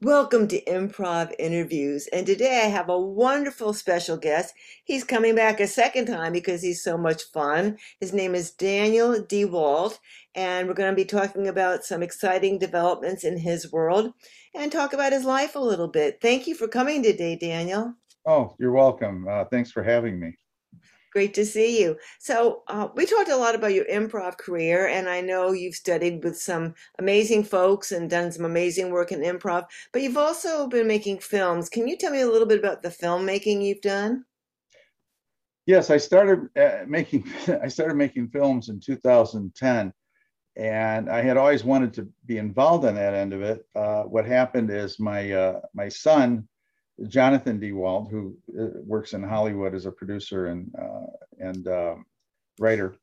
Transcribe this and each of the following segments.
Welcome to Improv Interviews. And today I have a wonderful special guest. He's coming back a second time because he's so much fun. His name is Daniel DeWalt, and we're going to be talking about some exciting developments in his world and talk about his life a little bit. Thank you for coming today, Daniel. Oh, you're welcome. Uh, thanks for having me. Great to see you. So, uh, we talked a lot about your improv career, and I know you've studied with some amazing folks and done some amazing work in improv, but you've also been making films. Can you tell me a little bit about the filmmaking you've done? Yes, I started uh, making I started making films in 2010, and I had always wanted to be involved in that end of it. Uh, what happened is my uh, my son Jonathan DeWalt, who uh, works in Hollywood as a producer and uh, and um, writer,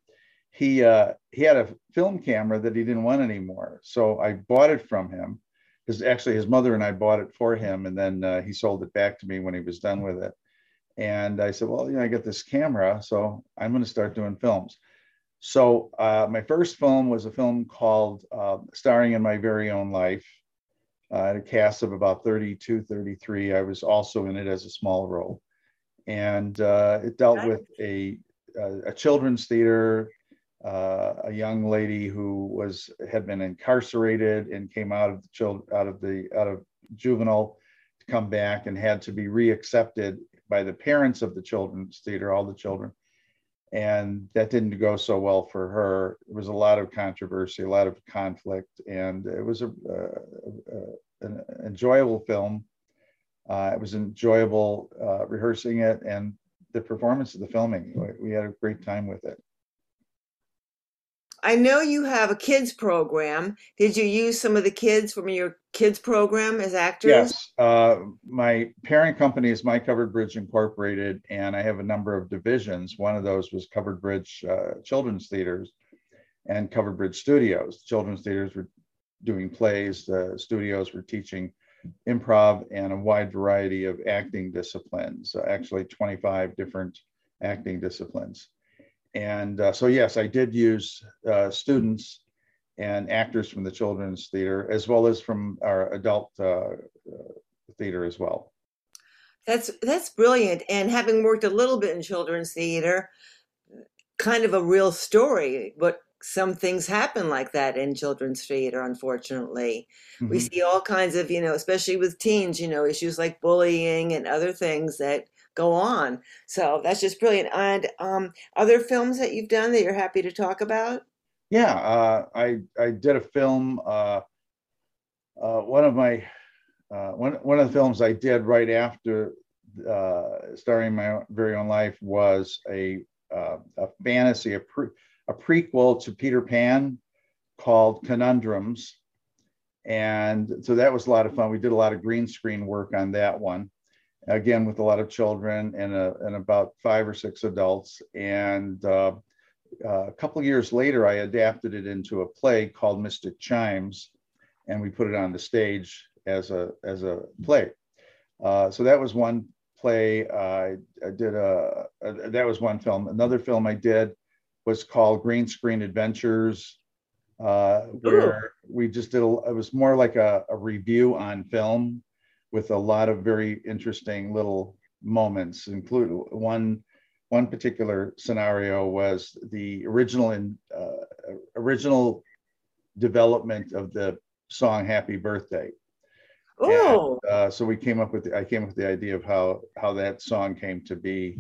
he uh, he had a film camera that he didn't want anymore. So I bought it from him. His actually his mother and I bought it for him, and then he sold it back to me when he was done with it. And I said, well, you know, I got this camera, so I'm going to start doing films. So uh, my first film was a film called uh, "Starring in My Very Own Life." Uh, a cast of about 32, 33. I was also in it as a small role. And uh, it dealt with a, a, a children's theater, uh, a young lady who was had been incarcerated and came out of the child out of the out of juvenile to come back and had to be reaccepted by the parents of the children's theater, all the children. And that didn't go so well for her. There was a lot of controversy, a lot of conflict, and it was a an enjoyable film. Uh, it was enjoyable uh, rehearsing it and the performance of the filming. We, we had a great time with it. I know you have a kids program. Did you use some of the kids from your kids program as actors? Yes. Uh, my parent company is My Covered Bridge Incorporated, and I have a number of divisions. One of those was Covered Bridge uh, Children's Theaters and Covered Bridge Studios. Children's theaters were doing plays. The studios were teaching improv and a wide variety of acting disciplines, uh, actually 25 different acting disciplines. And uh, so, yes, I did use uh, students and actors from the children's theater as well as from our adult uh, uh, theater as well. That's that's brilliant. And having worked a little bit in children's theater, kind of a real story. But some things happen like that in children's theater unfortunately mm-hmm. we see all kinds of you know especially with teens you know issues like bullying and other things that go on so that's just brilliant and um, other films that you've done that you're happy to talk about yeah uh, i i did a film uh, uh, one of my uh, one, one of the films i did right after uh, starring my very own life was a uh, a fantasy a pre- a prequel to Peter Pan called Conundrums. And so that was a lot of fun. We did a lot of green screen work on that one, again, with a lot of children and, a, and about five or six adults. And uh, uh, a couple years later, I adapted it into a play called Mystic Chimes, and we put it on the stage as a, as a play. Uh, so that was one play. I did a, a, that was one film. Another film I did was called Green Screen Adventures, uh, where Ooh. we just did a, it was more like a, a revue on film with a lot of very interesting little moments, include one one particular scenario was the original in uh, original development of the song "Happy Birthday." Oh, uh, so we came up with the, I came up with the idea of how how that song came to be,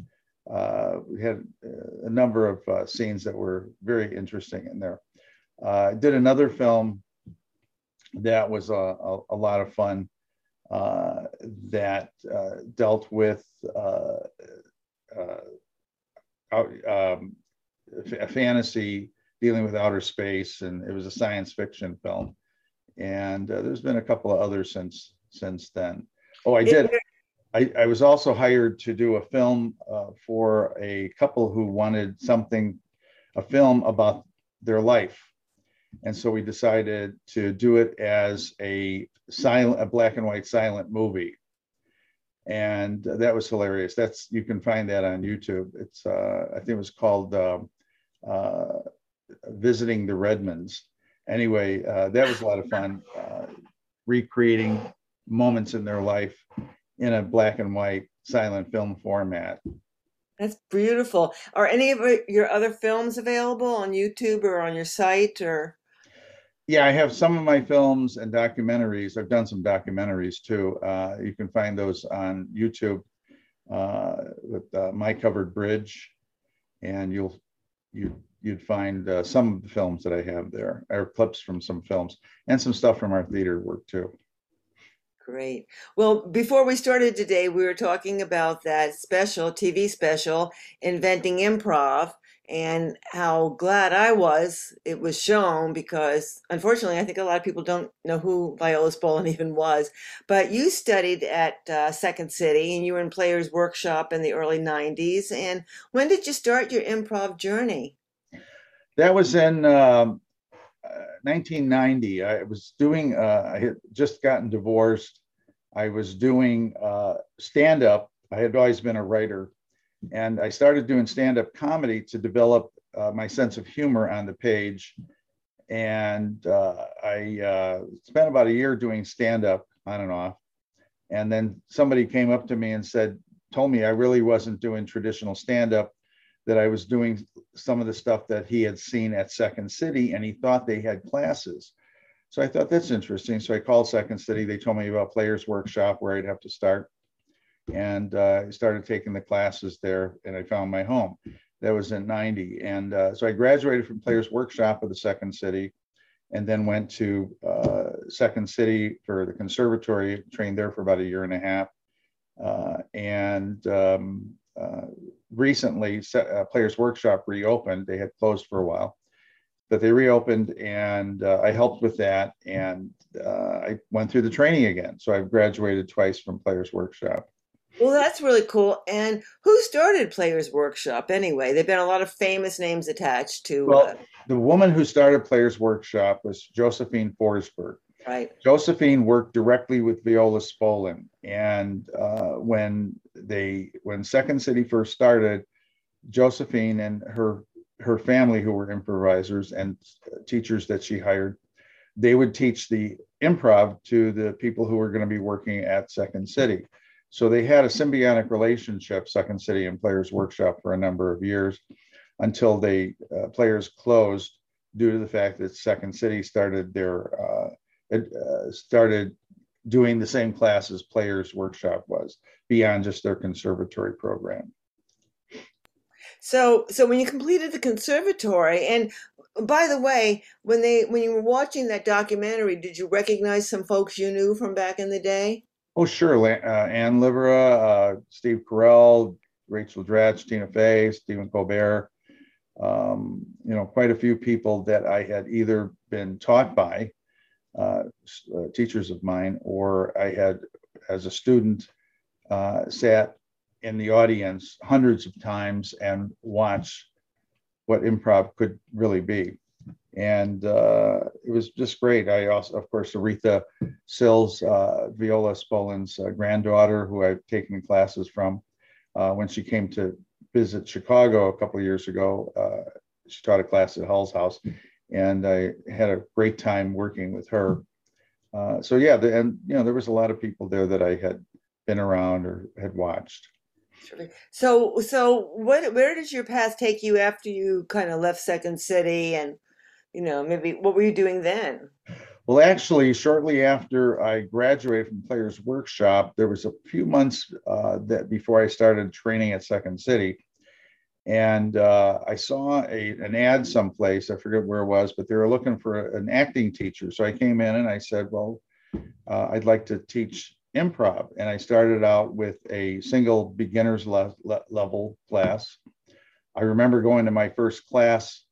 uh, we had a number of uh, scenes that were very interesting in there. Uh, I did another film that was a, a, a lot of fun uh, that uh, dealt with uh, um, a fantasy dealing with outer space, and it was a science fiction film. And there's been a couple of others since since then. Oh, I did. I, I was also hired to do a film uh, for a couple who wanted something, a film about their life. And so we decided to do it as a silent, a black and white silent movie. And that was hilarious. That's, you can find that on YouTube. It's, uh, I think it was called uh, uh, Visiting the Redmonds. Anyway, uh, that was a lot of fun, uh, recreating moments in their life in a black and white silent film format. That's beautiful. Are any of your other films available on YouTube or on your site or? Yeah, I have some of my films and documentaries. I've done some documentaries too. Uh, you can find those on YouTube uh, with uh, My Covered Bridge, and you'll you you'd find uh, some of the films that I have there, or clips from some films, and some stuff from our theater work too. Great. Well, before we started today, we were talking about that special, TV special, Inventing Improv, and how glad I was it was shown because unfortunately, I think a lot of people don't know who Viola Spolin even was. But you studied at uh, Second City and you were in Players Workshop in the early 90s. And when did you start your improv journey? That was in. Um, 1990, I was doing, uh, I had just gotten divorced. I was doing uh, stand up. I had always been a writer. And I started doing stand up comedy to develop uh, my sense of humor on the page. And uh, I uh, spent about a year doing stand up on and off. And then somebody came up to me and said, told me I really wasn't doing traditional stand up that I was doing some of the stuff that he had seen at Second City and he thought they had classes. So I thought that's interesting. So I called Second City. They told me about Players Workshop where I'd have to start. And uh, started taking the classes there and I found my home. That was in 90. And uh, so I graduated from Players Workshop of the Second City and then went to uh, Second City for the conservatory, trained there for about a year and a half. Uh, and um, uh, recently, uh, Players Workshop reopened. They had closed for a while, but they reopened, and I helped with that. And I went through the training again. So I've graduated twice from Players Workshop. Well, that's really cool. And who started Players Workshop anyway? There've been a lot of famous names attached to. Well, uh, the woman who started Players Workshop was Josephine Forsberg. Right. Josephine worked directly with Viola Spolin, and uh, when they when Second City first started, Josephine and her her family, who were improvisers and teachers that she hired, they would teach the improv to the people who were going to be working at Second City. So they had a symbiotic relationship, Second City and Players Workshop, for a number of years until they uh, Players closed due to the fact that Second City started their uh, uh, started doing the same class as Players Workshop was beyond just their conservatory program. So, so when you completed the conservatory, and by the way, when they when you were watching that documentary, did you recognize some folks you knew from back in the day? Oh, sure, uh, Anne Libera, uh, Steve Carell, Rachel Dratch, Tina Fey, Stephen Colbert. Um, you know, quite a few people that I had either been taught by uh, uh, teachers of mine, or I had, as a student, uh, sat in the audience hundreds of times and watched what improv could really be. And uh, it was just great. I also, of course, Aretha Sills, uh, Viola Spolin's uh, granddaughter, who I've taken classes from, when she came to visit Chicago a couple of years ago, she taught a class at Hull's House and I had a great time working with her. Uh, so yeah, the, and you know there was a lot of people there that I had been around or had watched. So so what where did your path take you after you kind of left Second City and you know maybe what were you doing then? Well, actually, shortly after I graduated from Players Workshop, there was a few months uh, that before I started training at Second City, and uh, I saw a, an ad someplace, I forget where it was, but they were looking for an acting teacher. So I came in and I said, Well, uh, I'd like to teach improv. And I started out with a single beginner's le- le- level class. I remember going to my first class,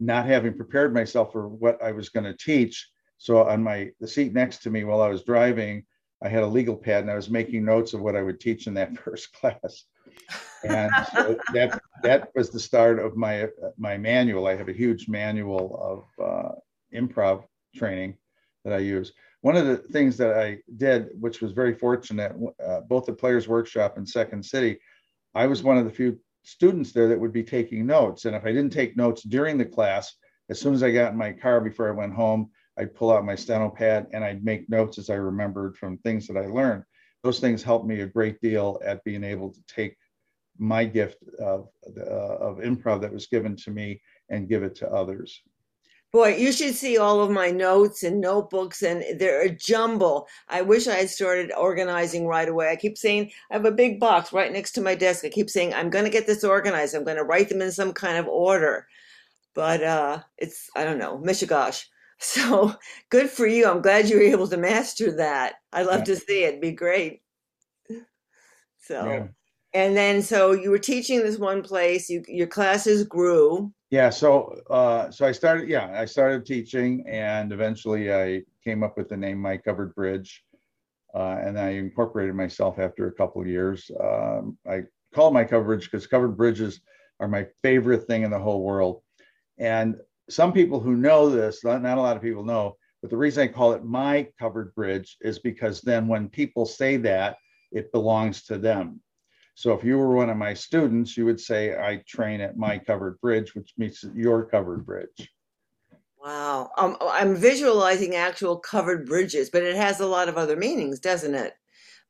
not having prepared myself for what I was going to teach. So on my the seat next to me while I was driving, I had a legal pad and I was making notes of what I would teach in that first class and so that that was the start of my my manual. I have a huge manual of uh, improv training that I use. One of the things that I did, which was very fortunate, uh, both the Players Workshop and Second City, I was one of the few students there that would be taking notes. And if I didn't take notes during the class, as soon as I got in my car before I went home, I'd pull out my steno pad and I'd make notes as I remembered from things that I learned. Those things helped me a great deal at being able to take my gift of, uh, of improv that was given to me and give it to others. Boy, you should see all of my notes and notebooks, and they're a jumble. I wish I had started organizing right away. I keep saying, I have a big box right next to my desk. I keep saying, I'm going to get this organized. I'm going to write them in some kind of order. But uh, it's, I don't know, Michigosh. So good for you. I'm glad you were able to master that. I'd love yeah. to see it. It'd be great. So, yeah. and then so you were teaching this one place, you, your classes grew yeah so uh, so i started yeah i started teaching and eventually i came up with the name my covered bridge uh, and i incorporated myself after a couple of years. Um, i call my coverage because covered bridges are my favorite thing in the whole world. And some people who know this not, not a lot of people know but the reason i call it my covered bridge is because then when people say that it belongs to them so if you were one of my students, you would say, I train at my covered bridge, which means your covered bridge. Wow. Um, I'm visualizing actual covered bridges, but it has a lot of other meanings, doesn't it?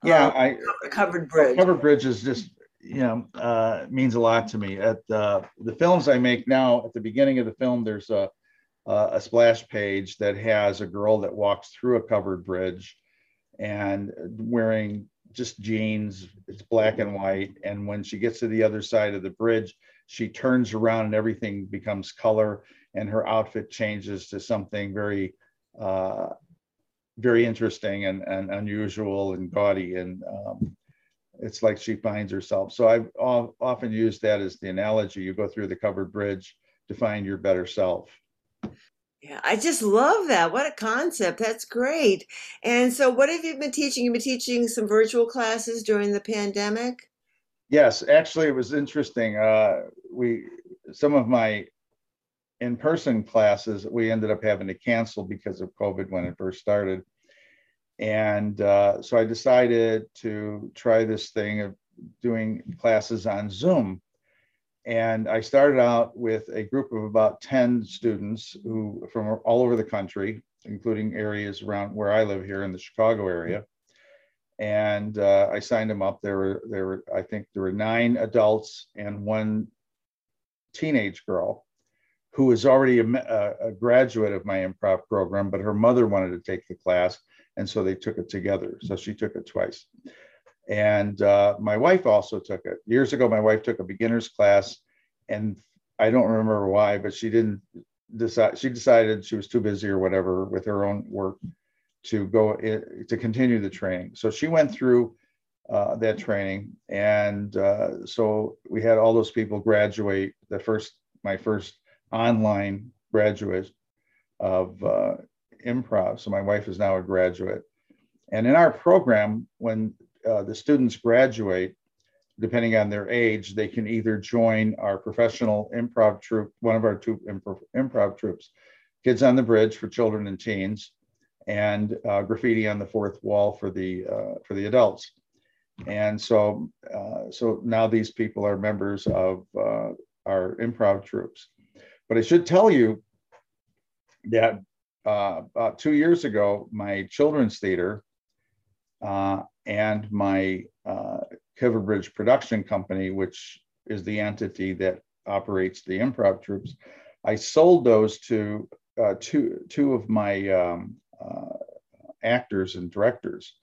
Yeah, um, I covered bridge. Covered bridge is just, you know, uh, means a lot to me. At uh, the films I make now, at the beginning of the film, there's a, a splash page that has a girl that walks through a covered bridge and wearing just jeans. It's black and white. And when she gets to the other side of the bridge, she turns around and everything becomes color, and her outfit changes to something very, uh, very interesting and, and unusual and gaudy. And um, it's like she finds herself. So I've often used that as the analogy. You go through the covered bridge to find your better self. Yeah, I just love that. What a concept. That's great. And so, what have you been teaching? You've been teaching some virtual classes during the pandemic? Yes, actually, it was interesting. Uh, we, some of my in person classes, we ended up having to cancel because of COVID when it first started. And uh, so I decided to try this thing of doing classes on Zoom. And I started out with a group of about 10 students who from all over the country, including areas around where I live here in the Chicago area. And uh, I signed them up. There were, there were, I think there were nine adults and one teenage girl who was already a, a graduate of my improv program, but her mother wanted to take the class. And so they took it together. So she took it twice. And uh, my wife also took it. Years ago, my wife took a beginner's class, and I don't remember why, but she didn't decide. She decided she was too busy or whatever with her own work to go in, to continue the training. So she went through uh, that training, and uh, so we had all those people graduate. The first, my first online graduate of uh, improv. So my wife is now a graduate. And in our program, when uh, the students graduate, depending on their age, they can either join our professional improv troupe, one of our two improv, improv Kids on the Bridge for children and teens, and uh, Graffiti on the Fourth Wall for the uh, for the adults. And so, uh, so now these people are members of uh, our improv troupes. But I should tell you that about two years ago, my children's theater uh, and my uh, Bridge production company, which is the entity that operates the improv troupes. I sold those to uh, two, two of my um, uh, actors and directors.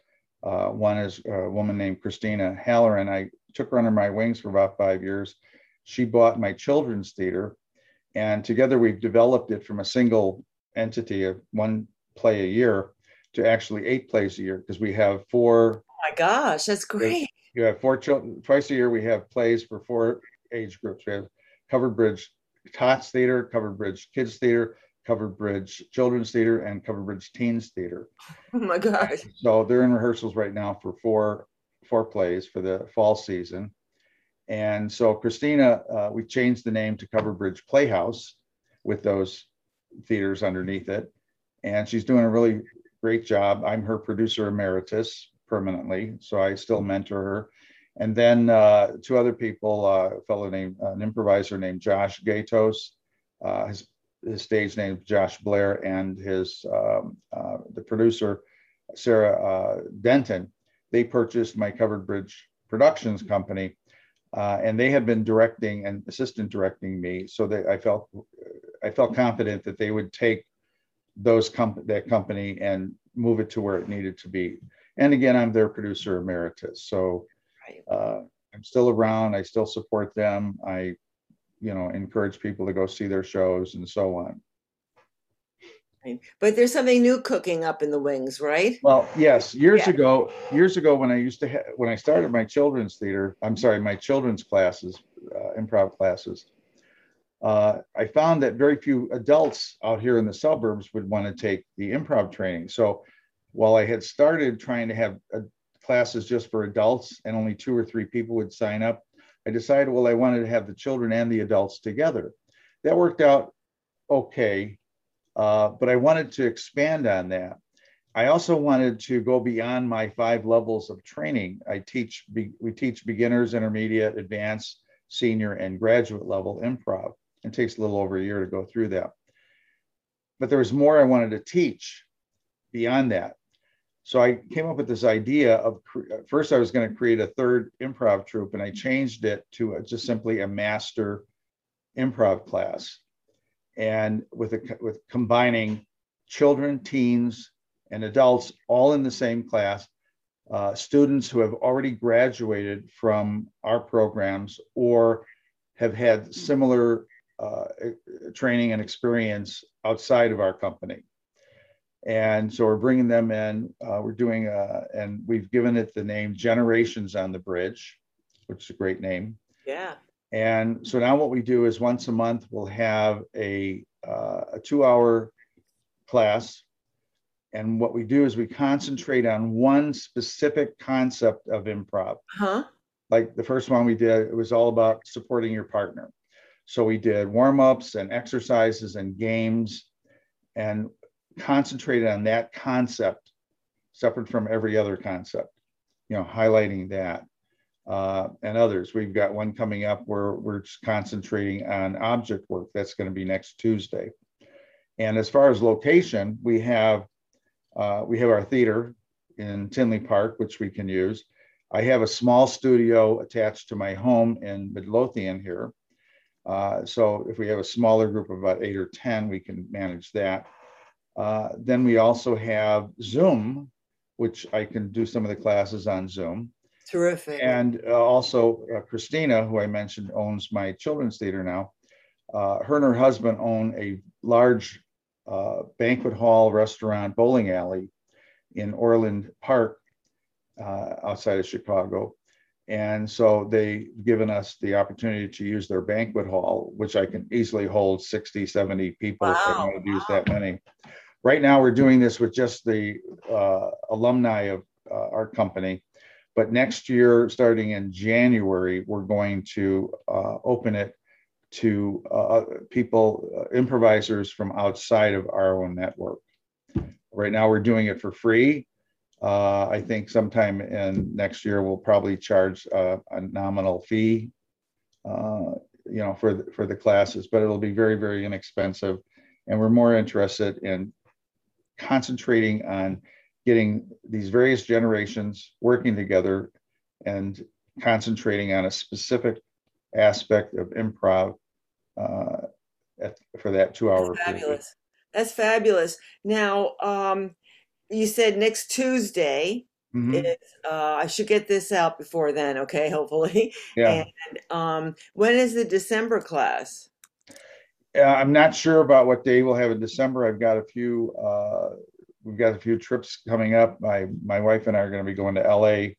Uh, one is a woman named Christina Halloran. I took her under my wings for about five years. She bought my children's theater, and together we've developed it from a single entity of one play a year to actually eight plays a year because we have four. My gosh, that's great. You have four children twice a year. We have plays for four age groups. We have Covered Bridge Tots Theater, Covered Bridge Kids Theater, Covered Bridge Children's Theater, and Covered Bridge Teens Theater. Oh my gosh! So they're in rehearsals right now for four four plays for the fall season. And so Christina, uh, we changed the name to Covered Bridge Playhouse with those theaters underneath it. And she's doing a really great job. I'm her producer emeritus permanently, so I still mentor her. And then uh, two other people, uh, a fellow named, an improviser named Josh Gatos, uh, has his stage name Josh Blair and his um, uh, the producer Sarah uh, Denton. They purchased my Covered Bridge Productions company, and they had been directing and assistant directing me. So that I felt I felt confident that they would take those comp- that company and move it to where it needed to be. And again, I'm their producer emeritus, so uh, I'm still around. I still support them. I, you know, encourage people to go see their shows and so on. But there's something new cooking up in the wings, right? Well, yes. Years yeah. ago, years ago, when I used to ha- when I started my children's theater, I'm sorry, my children's classes, uh, improv classes, uh, I found that very few adults out here in the suburbs would want to take the improv training. So, while I had started trying to have uh, classes just for adults and only two or three people would sign up, I decided, well, I wanted to have the children and the adults together. That worked out okay uh, but I wanted to expand on that. I also wanted to go beyond my five levels of training. I teach, we teach beginners, intermediate, advanced, senior, and graduate level improv. It takes a little over a year to go through that. But there was more I wanted to teach beyond that. So I came up with this idea of first I was going to create a third improv troupe, and I changed it to a, just simply a master improv class and with a, with combining children, teens, and adults all in the same class, uh, students who have already graduated from our programs or have had similar uh, training and experience outside of our company. And so we're bringing them in. Uh, we're doing, a, uh, and we've given it the name Generations on the Bridge, which is a great name. Yeah. And so now what we do is once a month we'll have a, uh, a two hour class. And what we do is we concentrate on one specific concept of improv. Huh? Like the first one we did, it was all about supporting your partner. So we did warm ups and exercises and games and concentrated on that concept separate from every other concept, you know, highlighting that uh, and others. We've got one coming up where we're concentrating on object work. That's going to be next Tuesday. And as far as location, we have uh, we have our theater in Tinley Park, which we can use. I have a small studio attached to my home in Midlothian here. Uh, so if we have a smaller group of about eight or 10, we can manage that. Uh, then we also have Zoom, which I can do some of the classes on Zoom. Terrific. And uh, also, uh, Christina, who I mentioned owns my children's theater now, uh, her and her husband own a large uh, banquet hall, restaurant, bowling alley in Orland Park uh, outside of Chicago. And so they've given us the opportunity to use their banquet hall, which I can easily hold 60, 70 people wow. if I want to use that many. Right now, we're doing this with just the uh, alumni of our company but next year, starting in January, we're going to uh, open it to uh, people, uh, improvisers from outside of our own network. Right now, we're doing it for free. Uh, I think sometime in next year, we'll probably charge uh, a nominal fee, uh, you know, for the, for the classes, but it'll be very, very inexpensive. And we're more interested in concentrating on getting these various generations working together and concentrating on a specific aspect of improv uh, at, for that two hour That's fabulous. Period. That's fabulous. Now, um, you said next Tuesday. Mm-hmm. Is, uh, I should get this out before then, okay? Hopefully. Yeah. And um, when is the December class? Uh, I'm not sure about what day we'll have in December. I've got a few uh, we've got a few trips coming up. My my wife and I are going to be going to LA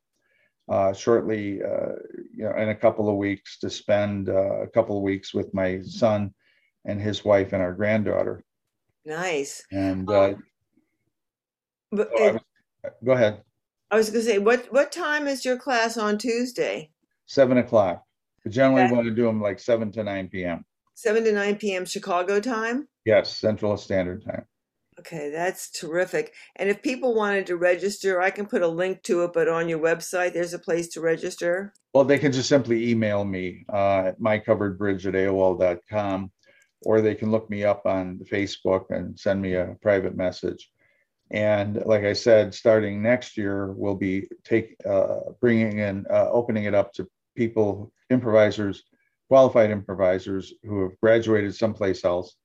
uh, shortly, uh, you know, in a couple of weeks to spend uh, a couple of weeks with my son and his wife and our granddaughter. Nice. And uh, um, but, so was, go ahead. I was going to say, what what time is your class on Tuesday? Seven o'clock. We generally okay. want to do them like seven to nine p.m. Seven to nine p.m. Chicago time. Yes, Central Standard Time. Okay, that's terrific. And if people wanted to register, I can put a link to it, but on your website, there's a place to register. Well, they can just simply email me uh, at mycoveredbridge at AOL.com, or they can look me up on Facebook and send me a private message. And like I said, starting next year, we'll be take uh, bringing in uh, opening it up to people, improvisers, qualified improvisers who have graduated someplace else,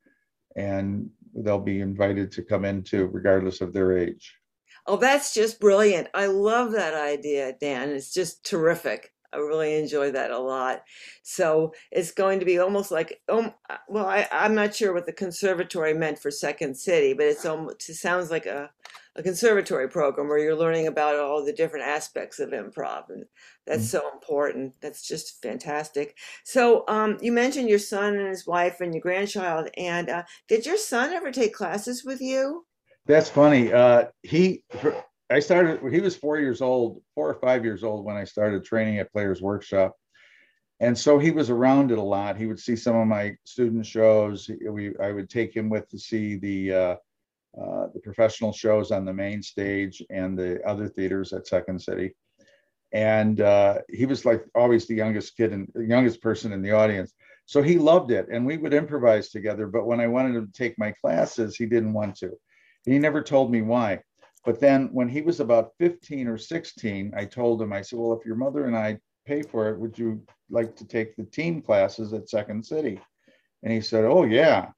and they'll be invited to come into regardless of their age. Oh, that's just brilliant. I love that idea, Dan. It's just terrific. I really enjoy that a lot. So it's going to be almost like, um, well, I, I'm not sure what the conservatory meant for Second City, but it's almost, it sounds like a, a conservatory program where you're learning about all the different aspects of improv. And that's mm-hmm. so important. That's just fantastic. So um, you mentioned your son and his wife and your grandchild. And uh, did your son ever take classes with you? That's funny. Uh, he, I started, he was four years old, four or five years old when I started training at Players Workshop. And so he was around it a lot. He would see some of my student shows. We, I would take him with to see the, uh, uh, the professional shows on the main stage and the other theaters at Second City. And uh, he was like always the youngest kid and the youngest person in the audience. So he loved it. And we would improvise together. But when I wanted him to take my classes, he didn't want to. He never told me why. But then when he was about 15 or 16, I told him, I said, Well, if your mother and I pay for it, would you like to take the team classes at Second City? And he said, Oh, yeah.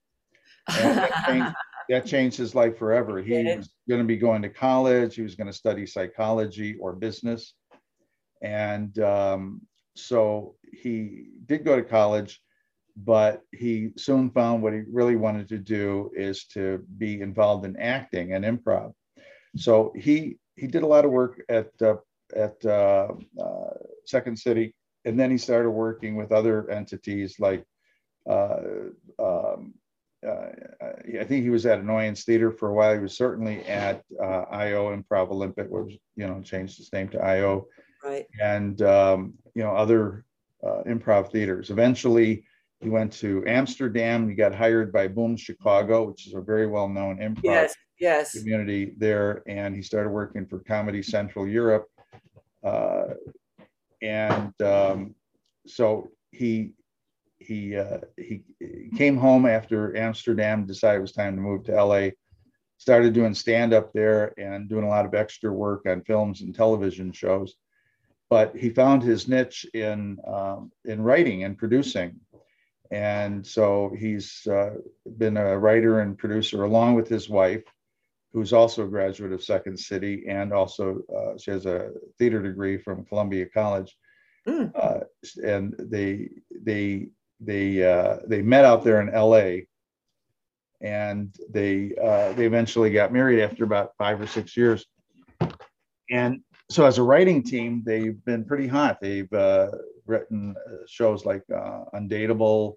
That changed, that, changed, his life forever. He was going to be going to college, he was going to study psychology or business. And um, so he did go to college but he soon found what he really wanted to do is to be involved in acting and improv. So he he did a lot of work at uh, at uh, uh, Second City, and then he started working with other entities like. Uh, uh, I think he was at Annoyance Theater for a while. He was certainly at uh, IO Improv Olympic, which you know changed its name to IO, right? And um, you know other improv theaters. Eventually, he went to Amsterdam. He got hired by Boom Chicago, which is a very well-known improv yes, yes. community there, and he started working for Comedy Central Europe. Uh, and um, so he he uh, he came home after Amsterdam, decided it was time to move to LA. Started doing stand up there and doing a lot of extra work on films and television shows. But he found his niche in um, in writing and producing and so he's uh, been a writer and producer along with his wife, who's also a graduate of Second City and also uh, she has a theater degree from Columbia College. Mm. Uh, and they they they uh, they met out there in L.A. and they uh, they eventually got married after about five or six years. And so as a writing team, they've been pretty hot. They've uh, written uh, shows like uh, Undateable,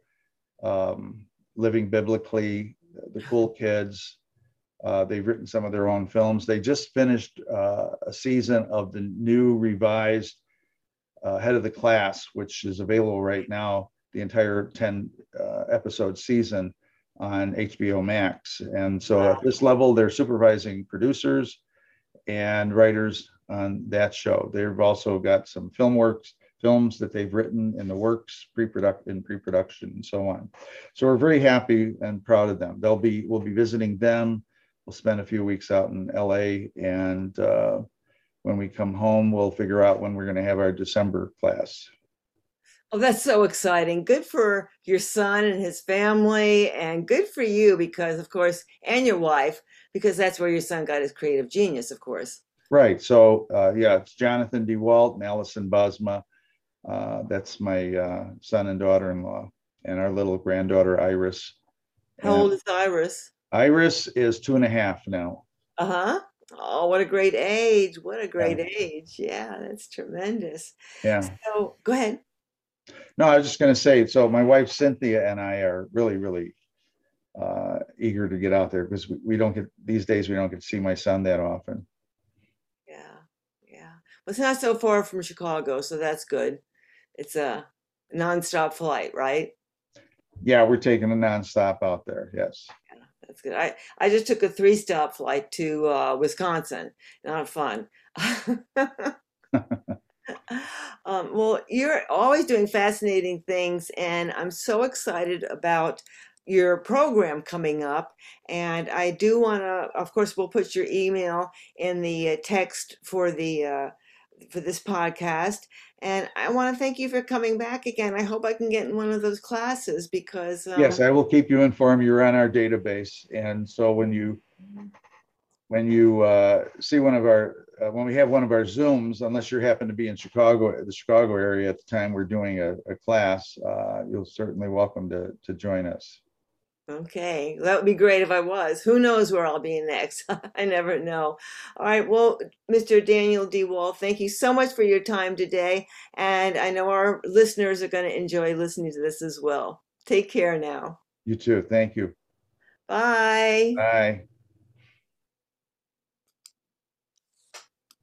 um, Living Biblically, The Cool Kids. Uh, they've written some of their own films. They just finished a season of the new revised Head of the Class, which is available right now, the entire 10 uh, episode season on HBO Max. And so wow. at this level, they're supervising producers and writers on that show. They've also got some film works films that they've written in the works, pre-production, pre-production, and so on. So we're very happy and proud of them. They'll be we'll be visiting them. We'll spend a few weeks out in LA, and uh, when we come home, we'll figure out when we're going to have our December class. Oh, that's so exciting. Good for your son and his family, and good for you because, of course, and your wife, because that's where your son got his creative genius, of course. Right. So, uh, yeah, it's Jonathan DeWalt and Allison Bosma. Uh, that's my uh, son and daughter-in-law, and our little granddaughter Iris. How and old is Iris? Iris is two and a half now. Uh huh. Oh, what a great age! What a great yeah. age! Yeah, that's tremendous. Yeah. So go ahead. No, I was just going to say. So my wife Cynthia and I are really, really uh, eager to get out there because we, we don't get these days. We don't get to see my son that often. Yeah, yeah. Well, it's not so far from Chicago, so that's good it's a nonstop flight, right? Yeah, we're taking a nonstop out there. Yes. Yeah, that's good. I, I just took a three stop flight to uh, Wisconsin. Not fun. um, well, you're always doing fascinating things, and I'm so excited about your program coming up. And I do want to, of course, we'll put your email in the uh, text for the uh, for this podcast. And I want to thank you for coming back again. I hope I can get in one of those classes because um, yes, I will keep you informed. You're on our database, and so when you when you uh, see one of our uh, when we have one of our zooms unless you happen to be in chicago the chicago area at the time we're doing a, a class uh, you're certainly welcome to to join us Okay, that would be great if I was. Who knows where I'll be next? I never know. All right, well, Mr. Daniel DeWalt, thank you so much for your time today. And I know our listeners are going to enjoy listening to this as well. Take care now. You too. Thank you. Bye. Bye.